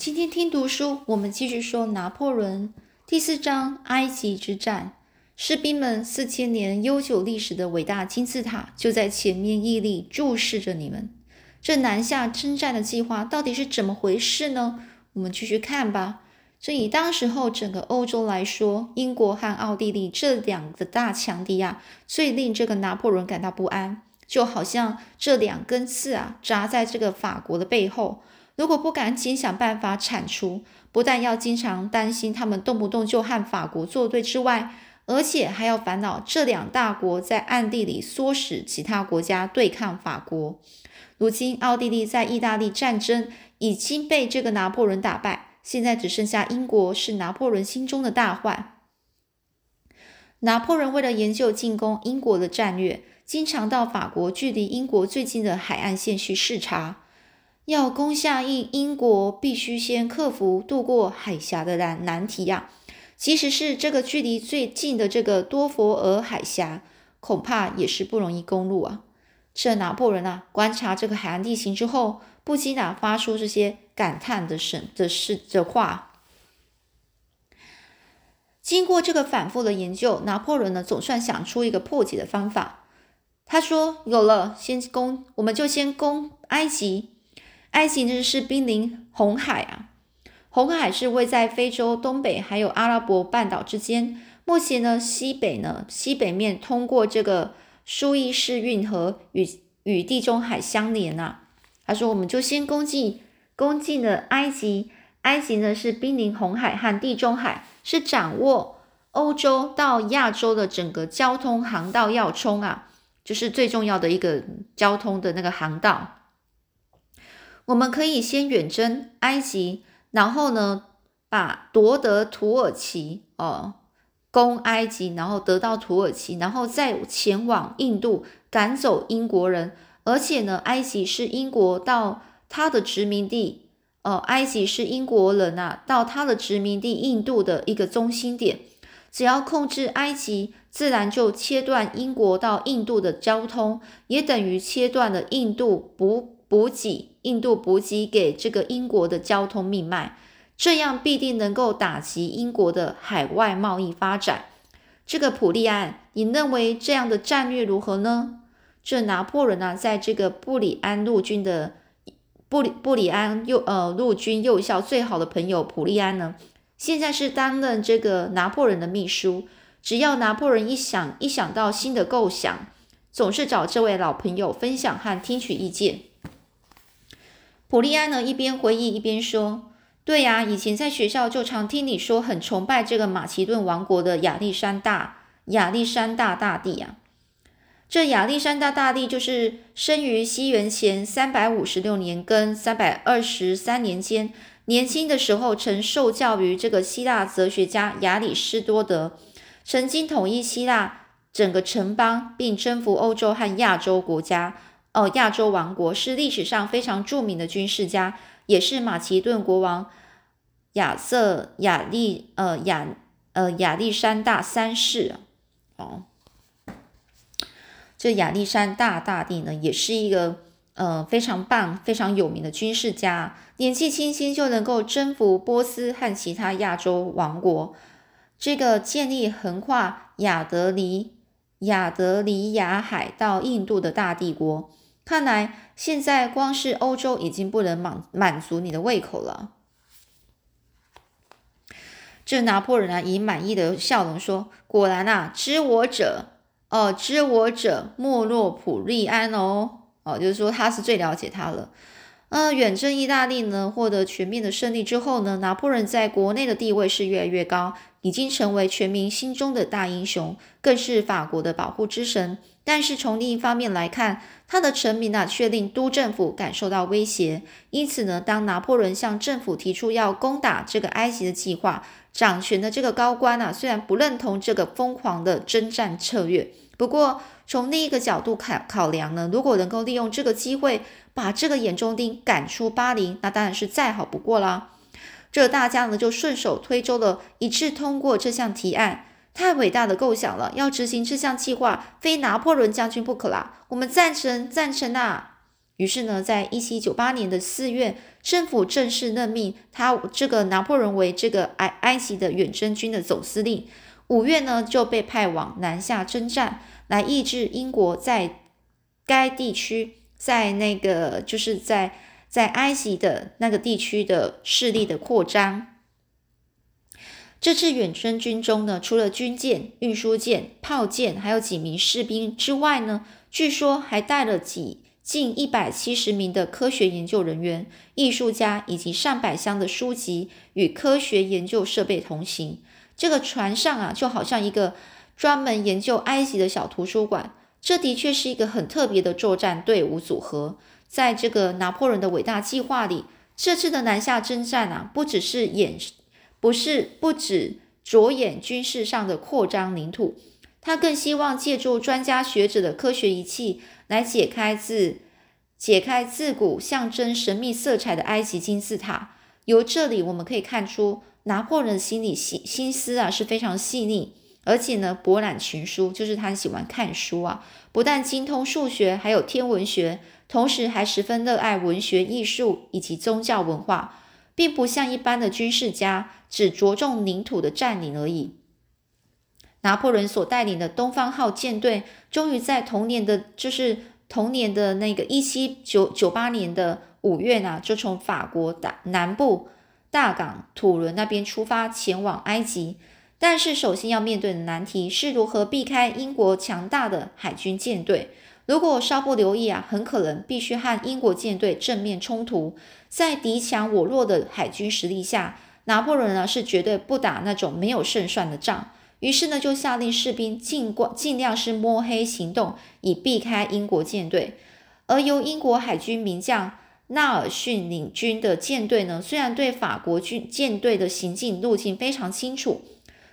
今天听读书，我们继续说拿破仑第四章埃及之战。士兵们四千年悠久历史的伟大金字塔就在前面屹立，注视着你们。这南下征战的计划到底是怎么回事呢？我们继续看吧。这以当时候整个欧洲来说，英国和奥地利这两个大强敌啊，最令这个拿破仑感到不安，就好像这两根刺啊，扎在这个法国的背后。如果不赶紧想办法铲除，不但要经常担心他们动不动就和法国作对之外，而且还要烦恼这两大国在暗地里唆使其他国家对抗法国。如今，奥地利在意大利战争已经被这个拿破仑打败，现在只剩下英国是拿破仑心中的大患。拿破仑为了研究进攻英国的战略，经常到法国距离英国最近的海岸线去视察。要攻下英英国，必须先克服渡过海峡的难难题呀。即使是这个距离最近的这个多佛尔海峡，恐怕也是不容易攻入啊。这拿破仑啊，观察这个海岸地形之后，不禁啊发出这些感叹的神的事的话。经过这个反复的研究，拿破仑呢总算想出一个破解的方法。他说：“有了，先攻，我们就先攻埃及。”埃及呢是濒临红海啊，红海是位在非洲东北还有阿拉伯半岛之间。目前呢，西北呢西北面通过这个苏伊士运河与与地中海相连呐。他说，我们就先攻进攻进了埃及。埃及呢是濒临红海和地中海，是掌握欧洲到亚洲的整个交通航道要冲啊，就是最重要的一个交通的那个航道。我们可以先远征埃及，然后呢，把夺得土耳其哦，攻埃及，然后得到土耳其，然后再前往印度赶走英国人。而且呢，埃及是英国到他的殖民地，呃，埃及是英国人啊到他的殖民地印度的一个中心点。只要控制埃及，自然就切断英国到印度的交通，也等于切断了印度补补给。印度补给给这个英国的交通命脉，这样必定能够打击英国的海外贸易发展。这个普利安，你认为这样的战略如何呢？这拿破仑啊，在这个布里安陆军的布里布里安幼呃陆军幼校最好的朋友普利安呢，现在是担任这个拿破仑的秘书。只要拿破仑一想一想到新的构想，总是找这位老朋友分享和听取意见。普利安呢一边回忆一边说：“对呀，以前在学校就常听你说很崇拜这个马其顿王国的亚历山大亚历山大大帝呀。这亚历山大大帝就是生于西元前三百五十六年跟三百二十三年间，年轻的时候曾受教于这个希腊哲学家亚里士多德，曾经统一希腊整个城邦，并征服欧洲和亚洲国家。”哦，亚洲王国是历史上非常著名的军事家，也是马其顿国王亚瑟亚历呃亚呃亚历山大三世哦，这亚历山大大帝呢，也是一个呃非常棒、非常有名的军事家，年纪轻轻就能够征服波斯和其他亚洲王国，这个建立横跨亚德里亚德里亚海到印度的大帝国。看来现在光是欧洲已经不能满满足你的胃口了。这拿破仑啊，以满意的笑容说：“果然啊，知我者，哦，知我者莫若普利安哦，哦，就是说他是最了解他了。呃，远征意大利呢，获得全面的胜利之后呢，拿破仑在国内的地位是越来越高，已经成为全民心中的大英雄，更是法国的保护之神。但是从另一方面来看，他的成名呢，却令都政府感受到威胁。因此呢，当拿破仑向政府提出要攻打这个埃及的计划，掌权的这个高官呢，虽然不认同这个疯狂的征战策略，不过从另一个角度考考量呢，如果能够利用这个机会把这个眼中钉赶出巴黎，那当然是再好不过啦。这大家呢就顺手推舟了，一致通过这项提案。太伟大的构想了，要执行这项计划，非拿破仑将军不可啦！我们赞成，赞成啊！于是呢，在一七九八年的四月，政府正式任命他这个拿破仑为这个埃埃及的远征军的总司令。五月呢，就被派往南下征战，来抑制英国在该地区，在那个就是在在埃及的那个地区的势力的扩张。这次远征军中呢，除了军舰、运输舰、炮舰，还有几名士兵之外呢，据说还带了几近一百七十名的科学研究人员、艺术家以及上百箱的书籍与科学研究设备同行。这个船上啊，就好像一个专门研究埃及的小图书馆。这的确是一个很特别的作战队伍组合。在这个拿破仑的伟大计划里，这次的南下征战啊，不只是演。不是不止着眼军事上的扩张领土，他更希望借助专家学者的科学仪器来解开自解开自古象征神秘色彩的埃及金字塔。由这里我们可以看出，拿破仑心理心心思啊是非常细腻，而且呢博览群书，就是他喜欢看书啊，不但精通数学，还有天文学，同时还十分热爱文学、艺术以及宗教文化。并不像一般的军事家只着重领土的占领而已。拿破仑所带领的东方号舰队，终于在同年的，就是同年的那个一七九九八年的五月呢，就从法国大南部大港土伦那边出发前往埃及。但是，首先要面对的难题是如何避开英国强大的海军舰队。如果稍不留意啊，很可能必须和英国舰队正面冲突。在敌强我弱的海军实力下，拿破仑呢是绝对不打那种没有胜算的仗。于是呢，就下令士兵尽管尽量是摸黑行动，以避开英国舰队。而由英国海军名将纳尔逊领军的舰队呢，虽然对法国军舰队的行进路径非常清楚，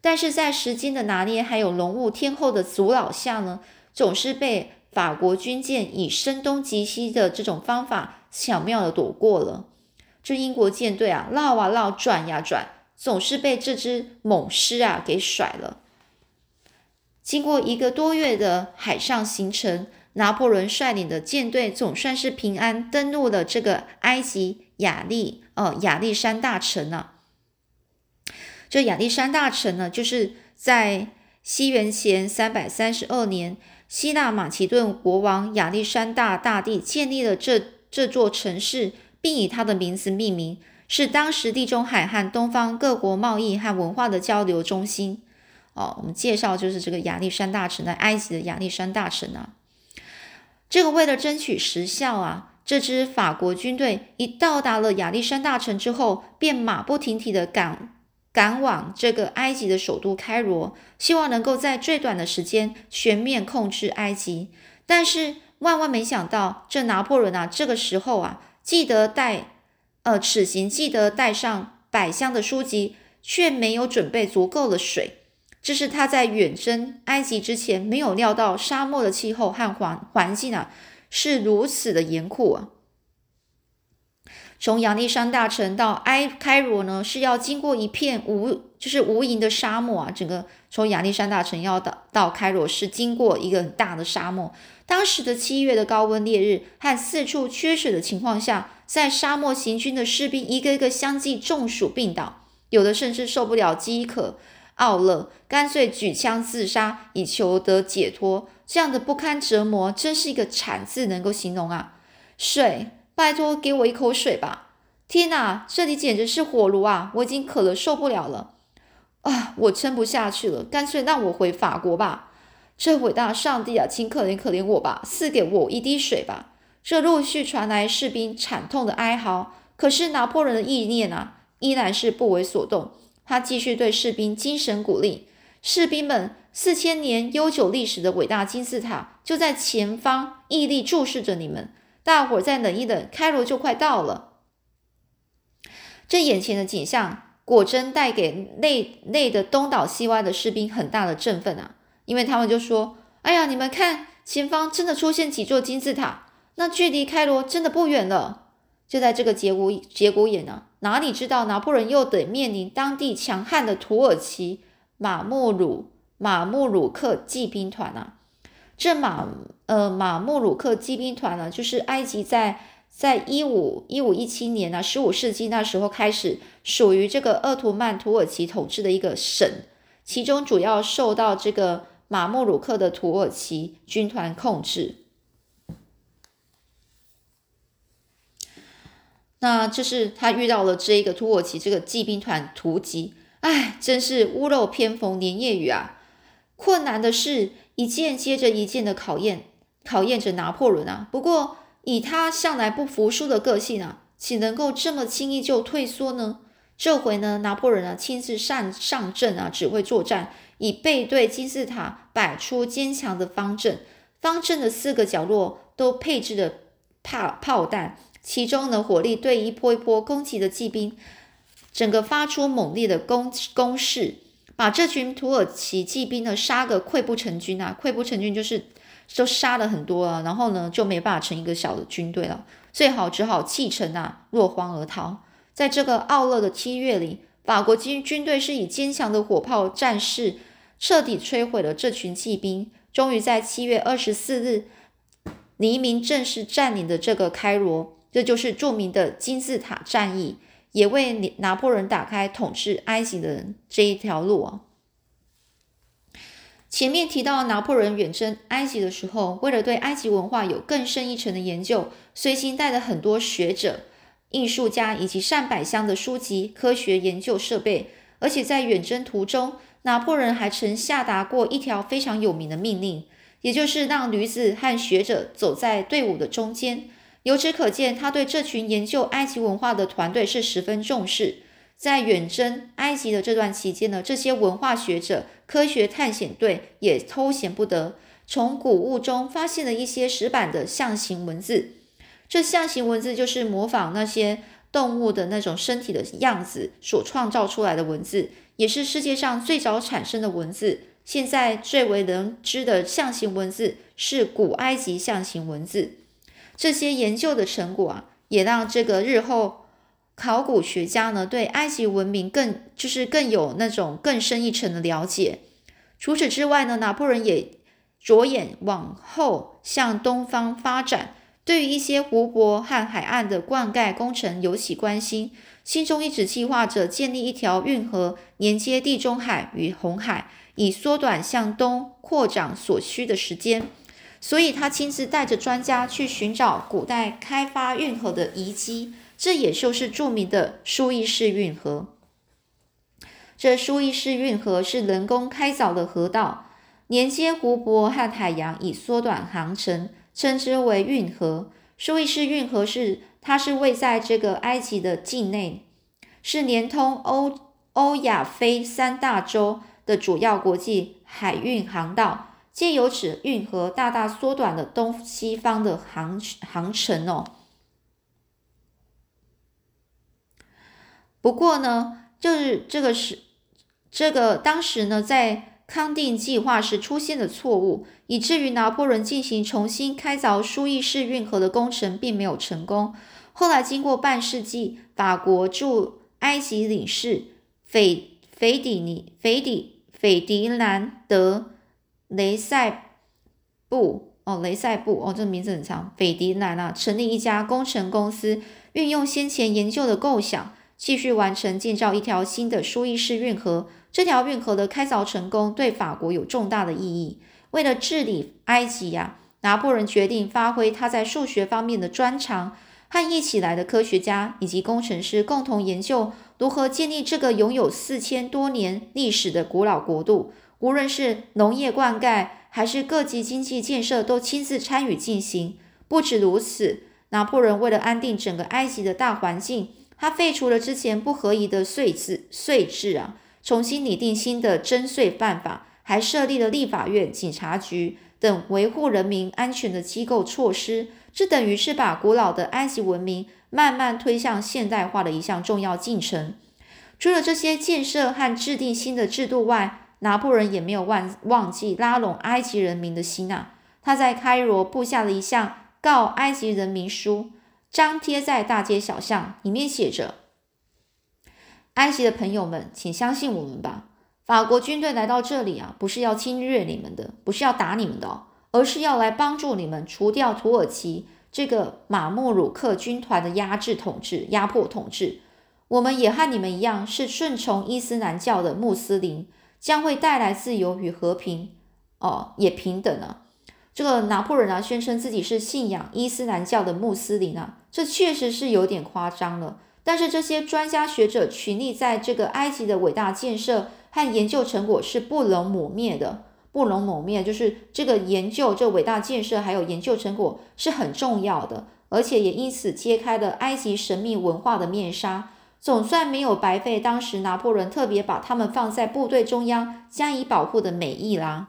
但是在时间的拿捏还有龙雾天后的阻扰下呢，总是被。法国军舰以声东击西的这种方法巧妙的躲过了，这英国舰队啊绕啊绕，转呀转，总是被这只猛狮啊给甩了。经过一个多月的海上行程，拿破仑率领的舰队总算是平安登陆了这个埃及亚历呃亚历山大城啊。这亚历山大城呢，就是在西元前三百三十二年。希腊马其顿国王亚历山大大帝建立了这这座城市，并以他的名字命名，是当时地中海和东方各国贸易和文化的交流中心。哦，我们介绍就是这个亚历山大城的埃及的亚历山大城啊。这个为了争取时效啊，这支法国军队一到达了亚历山大城之后，便马不停蹄的赶。赶往这个埃及的首都开罗，希望能够在最短的时间全面控制埃及。但是万万没想到，这拿破仑啊，这个时候啊，记得带呃此行记得带上百箱的书籍，却没有准备足够的水。这是他在远征埃及之前没有料到，沙漠的气候和环环境啊是如此的严酷啊。从亚历山大城到埃开罗呢，是要经过一片无就是无垠的沙漠啊。整个从亚历山大城要到到开罗是经过一个很大的沙漠。当时的七月的高温烈日和四处缺水的情况下，在沙漠行军的士兵一个一个相继中暑病倒，有的甚至受不了饥渴傲乐，干脆举枪自杀以求得解脱。这样的不堪折磨，真是一个惨字能够形容啊！水。拜托，给我一口水吧！天哪，这里简直是火炉啊！我已经渴了，受不了了啊！我撑不下去了，干脆让我回法国吧！这伟大上帝啊，请可怜可怜我吧，赐给我一滴水吧！这陆续传来士兵惨痛的哀嚎，可是拿破仑的意念啊，依然是不为所动。他继续对士兵精神鼓励：士兵们，四千年悠久历史的伟大金字塔就在前方屹立注视着你们。大伙再等一等，开罗就快到了。这眼前的景象果真带给内内的东倒西歪的士兵很大的振奋啊！因为他们就说：“哎呀，你们看，前方真的出现几座金字塔，那距离开罗真的不远了。”就在这个节骨节骨眼呢，哪里知道拿破仑又得面临当地强悍的土耳其马穆鲁马穆鲁克骑兵团啊！这马呃马穆鲁克骑兵团呢，就是埃及在在一五一五一七年呢，十五世纪那时候开始属于这个鄂图曼土耳其统治的一个省，其中主要受到这个马穆鲁克的土耳其军团控制。那这是他遇到了这一个土耳其这个骑兵团突击，哎，真是屋漏偏逢连夜雨啊！困难的是一件接着一件的考验，考验着拿破仑啊。不过以他向来不服输的个性啊，岂能够这么轻易就退缩呢？这回呢，拿破仑啊亲自上上阵啊，指挥作战，以背对金字塔摆出坚强的方阵，方阵的四个角落都配置了炮炮弹。其中呢，火力对一波一波攻击的骑兵，整个发出猛烈的攻攻势，把这群土耳其骑兵呢杀个溃不成军啊！溃不成军就是都杀了很多啊，然后呢就没办法成一个小的军队了，最好只好弃城啊，落荒而逃。在这个傲热的七月里，法国军军队是以坚强的火炮战士彻底摧毁了这群骑兵，终于在七月二十四日黎明正式占领的这个开罗。这就是著名的金字塔战役，也为拿破仑打开统治埃及的这一条路啊。前面提到拿破仑远征埃及的时候，为了对埃及文化有更深一层的研究，随行带了很多学者、艺术家以及上百箱的书籍、科学研究设备。而且在远征途中，拿破仑还曾下达过一条非常有名的命令，也就是让驴子和学者走在队伍的中间。由此可见，他对这群研究埃及文化的团队是十分重视。在远征埃及的这段期间呢，这些文化学者、科学探险队也偷闲不得，从古物中发现了一些石板的象形文字。这象形文字就是模仿那些动物的那种身体的样子所创造出来的文字，也是世界上最早产生的文字。现在最为人知的象形文字是古埃及象形文字。这些研究的成果啊，也让这个日后考古学家呢，对埃及文明更就是更有那种更深一层的了解。除此之外呢，拿破仑也着眼往后向东方发展，对于一些湖泊和海岸的灌溉工程尤其关心，心中一直计划着建立一条运河，连接地中海与红海，以缩短向东扩展所需的时间。所以他亲自带着专家去寻找古代开发运河的遗迹，这也就是著名的苏伊士运河。这苏伊士运河是人工开凿的河道，连接湖泊和海洋，以缩短航程，称之为运河。苏伊士运河是它是位在这个埃及的境内，是连通欧欧亚非三大洲的主要国际海运航道。借由此运河，大大缩短了东西方的航航程哦。不过呢，就是这个是这个当时呢，在康定计划时出现的错误，以至于拿破仑进行重新开凿苏伊士运河的工程并没有成功。后来经过半世纪，法国驻埃及领事斐斐迪尼斐迪斐迪南德。雷塞布哦，雷塞布哦，这个名字很长。斐迪南啊，成立一家工程公司，运用先前研究的构想，继续完成建造一条新的苏伊士运河。这条运河的开凿成功，对法国有重大的意义。为了治理埃及呀，拿破仑决定发挥他在数学方面的专长，和一起来的科学家以及工程师共同研究如何建立这个拥有四千多年历史的古老国度。无论是农业灌溉还是各级经济建设，都亲自参与进行。不止如此，拿破仑为了安定整个埃及的大环境，他废除了之前不合宜的税制税制啊，重新拟定新的征税办法，还设立了立法院、警察局等维护人民安全的机构措施。这等于是把古老的埃及文明慢慢推向现代化的一项重要进程。除了这些建设和制定新的制度外，拿破仑也没有忘忘记拉拢埃及人民的心啊！他在开罗布下了一项告埃及人民书，张贴在大街小巷，里面写着：“埃及的朋友们，请相信我们吧！法国军队来到这里啊，不是要侵略你们的，不是要打你们的，而是要来帮助你们除掉土耳其这个马穆鲁克军团的压制统治、压迫统治。我们也和你们一样，是顺从伊斯兰教的穆斯林，将会带来自由与和平。哦，也平等啊。这个拿破仑啊，宣称自己是信仰伊斯兰教的穆斯林啊，这确实是有点夸张了。但是这些专家学者群力在这个埃及的伟大建设和研究成果是不能抹灭的，不能抹灭。就是这个研究，这伟大建设还有研究成果是很重要的，而且也因此揭开了埃及神秘文化的面纱。总算没有白费当时拿破仑特别把他们放在部队中央加以保护的美意啦。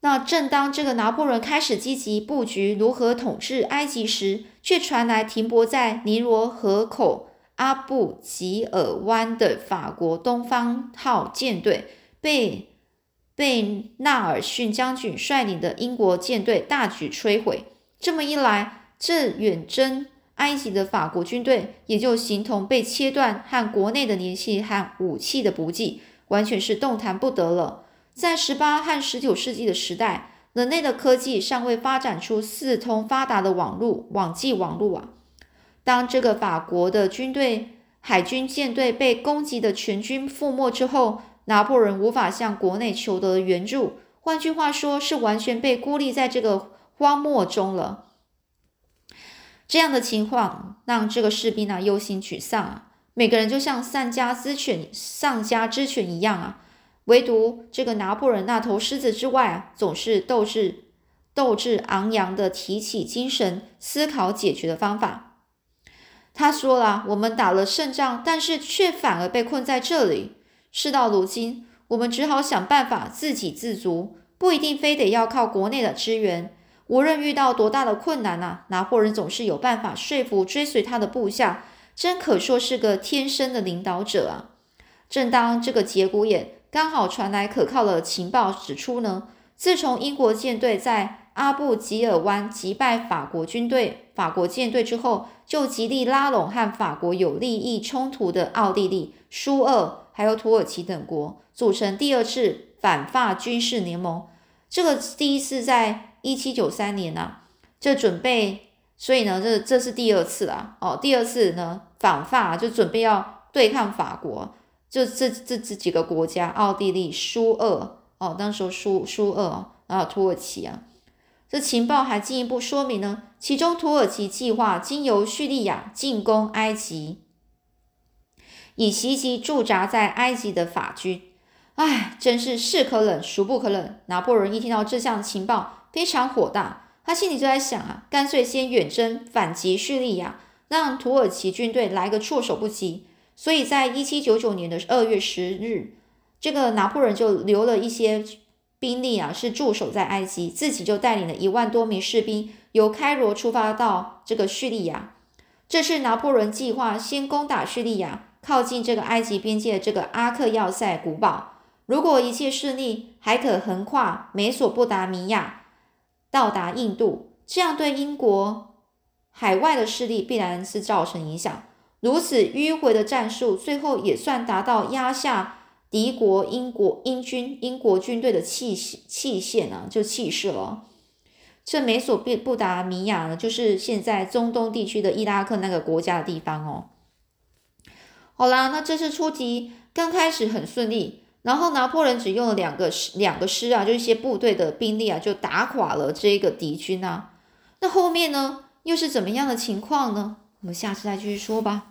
那正当这个拿破仑开始积极布局如何统治埃及时，却传来停泊在尼罗河口阿布吉尔湾的法国东方号舰队被被纳尔逊将军率领的英国舰队大举摧毁。这么一来，这远征埃及的法国军队也就形同被切断和国内的联系和武器的补给，完全是动弹不得了。在十八和十九世纪的时代，人类的科技尚未发展出四通发达的网络网际网络啊。当这个法国的军队海军舰队被攻击的全军覆没之后，拿破仑无法向国内求得援助，换句话说，是完全被孤立在这个荒漠中了。这样的情况让这个士兵啊忧心沮丧啊，每个人就像丧家之犬、丧家之犬一样啊。唯独这个拿破仑那头狮子之外啊，总是斗志斗志昂扬的提起精神，思考解决的方法。他说了：“我们打了胜仗，但是却反而被困在这里。事到如今，我们只好想办法自给自足，不一定非得要靠国内的支援。无论遇到多大的困难呐，拿破仑总是有办法说服追随他的部下，真可说是个天生的领导者啊！正当这个节骨眼。”刚好传来可靠的情报，指出呢，自从英国舰队在阿布吉尔湾击败法国军队、法国舰队之后，就极力拉拢和法国有利益冲突的奥地利、苏俄还有土耳其等国，组成第二次反法军事联盟。这个第一次在一七九三年啊，这准备，所以呢，这这是第二次了哦。第二次呢，反法就准备要对抗法国。就这这这几个国家，奥地利、苏俄哦，当时苏苏俄啊，土耳其啊，这情报还进一步说明呢，其中土耳其计划经由叙利亚进攻埃及，以袭击驻扎在埃及的法军。唉，真是是可忍，孰不可忍。拿破仑一听到这项情报，非常火大，他心里就在想啊，干脆先远征反击叙利亚，让土耳其军队来个措手不及。所以在一七九九年的二月十日，这个拿破仑就留了一些兵力啊，是驻守在埃及，自己就带领了一万多名士兵由开罗出发到这个叙利亚。这是拿破仑计划先攻打叙利亚，靠近这个埃及边界的这个阿克要塞古堡。如果一切顺利，还可横跨美索不达米亚，到达印度。这样对英国海外的势力必然是造成影响。如此迂回的战术，最后也算达到压下敌国英国英军英国军队的气气线啊，就气势了。这美索不达米亚呢，就是现在中东地区的伊拉克那个国家的地方哦。好啦，那这次出击刚开始很顺利，然后拿破仑只用了两个师两个师啊，就一些部队的兵力啊，就打垮了这个敌军啊。那后面呢，又是怎么样的情况呢？我们下次再继续说吧。